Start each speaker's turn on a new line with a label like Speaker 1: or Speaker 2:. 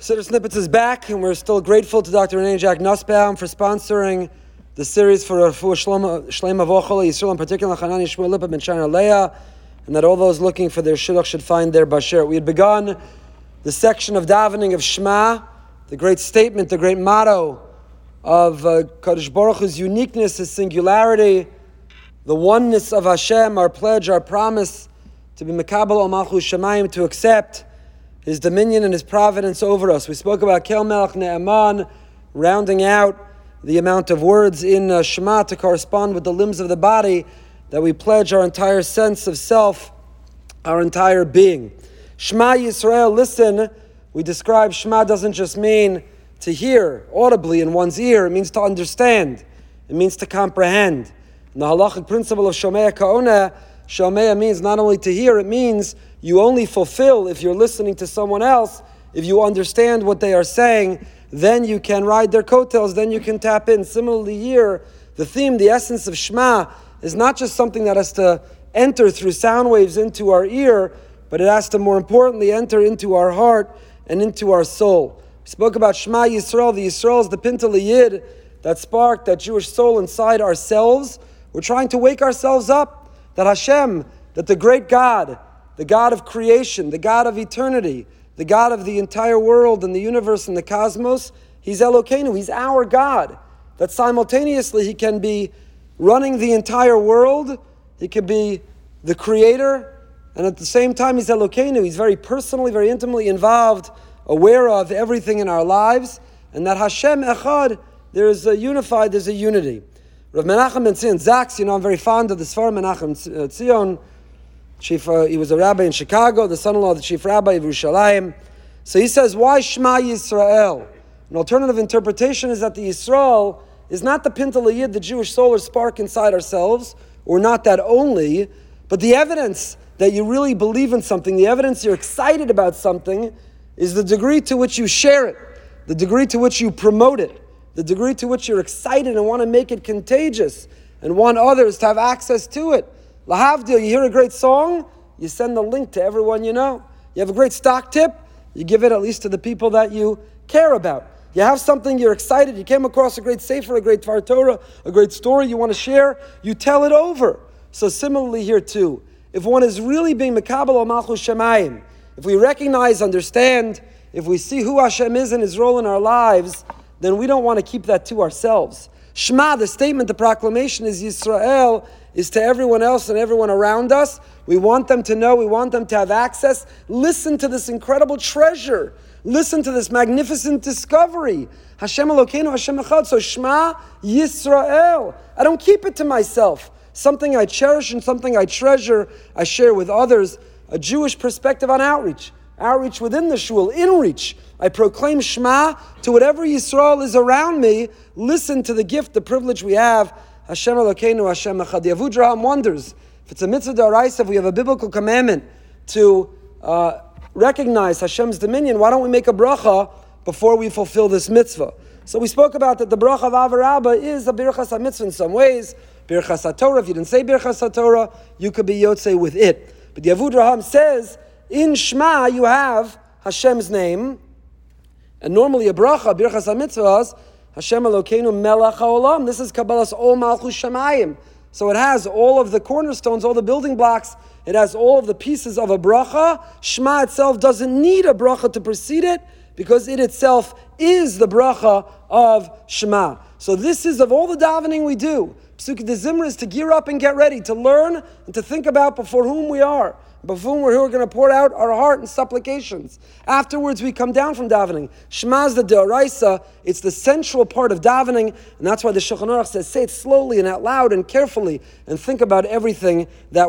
Speaker 1: Siddur Snippets is back, and we're still grateful to Dr. Renee Jack Nussbaum for sponsoring the series for Rafu Shlema Vochel, Yisrael in particular, Hanani Shmuel Lipa Ben Shana Leah, and that all those looking for their shidduch should find their bashert. We had begun the section of davening of Shema, the great statement, the great motto of uh, Kadosh Baruch Hu's uniqueness, his singularity, the oneness of Hashem, our pledge, our promise to be Mekabel al Malchus Shemayim, to accept his dominion and his providence over us. We spoke about Kel Melech Ne'eman, rounding out the amount of words in uh, Shema to correspond with the limbs of the body that we pledge our entire sense of self, our entire being. Shema Yisrael, listen. We describe Shema doesn't just mean to hear audibly in one's ear, it means to understand, it means to comprehend. And the halachic principle of Shomea Ka'ona, Shomea means not only to hear, it means you only fulfill if you're listening to someone else, if you understand what they are saying, then you can ride their coattails, then you can tap in. Similarly, here, the theme, the essence of Shema, is not just something that has to enter through sound waves into our ear, but it has to more importantly enter into our heart and into our soul. We spoke about Shema Yisrael. The Yisrael is the Pintele Yid that spark that Jewish soul inside ourselves. We're trying to wake ourselves up that Hashem, that the great God, the God of creation, the God of eternity, the God of the entire world and the universe and the cosmos, He's Elokeinu, He's our God. That simultaneously He can be running the entire world, He can be the creator, and at the same time He's Elokeinu. He's very personally, very intimately involved, aware of everything in our lives, and that Hashem Echad, there is a unified, there's a unity. Rav Menachem ben Zion Zaks, you know, I'm very fond of the Sfar Menachem Zion. Chief, uh, he was a rabbi in Chicago, the son-in-law of the chief rabbi of Yerushalayim. So he says, why Shema Yisrael? An alternative interpretation is that the Yisrael is not the Pintele Yid, the Jewish solar spark inside ourselves, or not that only, but the evidence that you really believe in something, the evidence you're excited about something, is the degree to which you share it, the degree to which you promote it, the degree to which you're excited and want to make it contagious and want others to have access to it. Lahavdil, you hear a great song, you send the link to everyone you know. You have a great stock tip, you give it at least to the people that you care about. You have something, you're excited, you came across a great sefer, a great Dvar Torah, a great story you want to share, you tell it over. So similarly here too, if one is really being Mekabal al Malchus Shemayim, if we recognize, understand, if we see who Hashem is and His role in our lives, then we don't want to keep that to ourselves. Shema, the statement, the proclamation is Yisrael, is to everyone else and everyone around us. We want them to know, we want them to have access. Listen to this incredible treasure. Listen to this magnificent discovery. Hashem Elokeinu, Hashem Echad. So Shema Yisrael. I don't keep it to myself. Something I cherish and something I treasure, I share with others. A Jewish perspective on outreach outreach within the shul, in reach. I proclaim Shema to whatever Yisrael is around me. Listen to the gift, the privilege we have. Hashem Elokeinu, Hashem Echad. The Avudraham wonders if it's a mitzvah daraisa, if we have a biblical commandment to uh, recognize Hashem's dominion, why don't we make a bracha before we fulfill this mitzvah? So we spoke about that the bracha of Ahavah Rabbah is a birchas mitzvah in some ways. Birchas Torah. If you didn't say birchas Torah, you could be yotze with it. But the Avudraham says in Shema, you have Hashem's name, and normally a bracha, birchas mitzvahs, Hashem Elokeinu melech haolam. This is Kabbalas Ol Malchus Shemayim. So it has all of the cornerstones, all the building blocks. It has all of the pieces of a bracha. Shema itself doesn't need a bracha to precede it because it itself is the bracha of Shema. So this is of all the davening we do. Pesukei d'Zimra is to gear up and get ready, to learn and to think about before whom we are before whom we're going to pour out our heart and supplications. Afterwards, we come down from davening. Shema's the deoraisa. It's the central part of davening, and that's why the Shulchan Aruch says, say it slowly and out loud and carefully, and think about everything that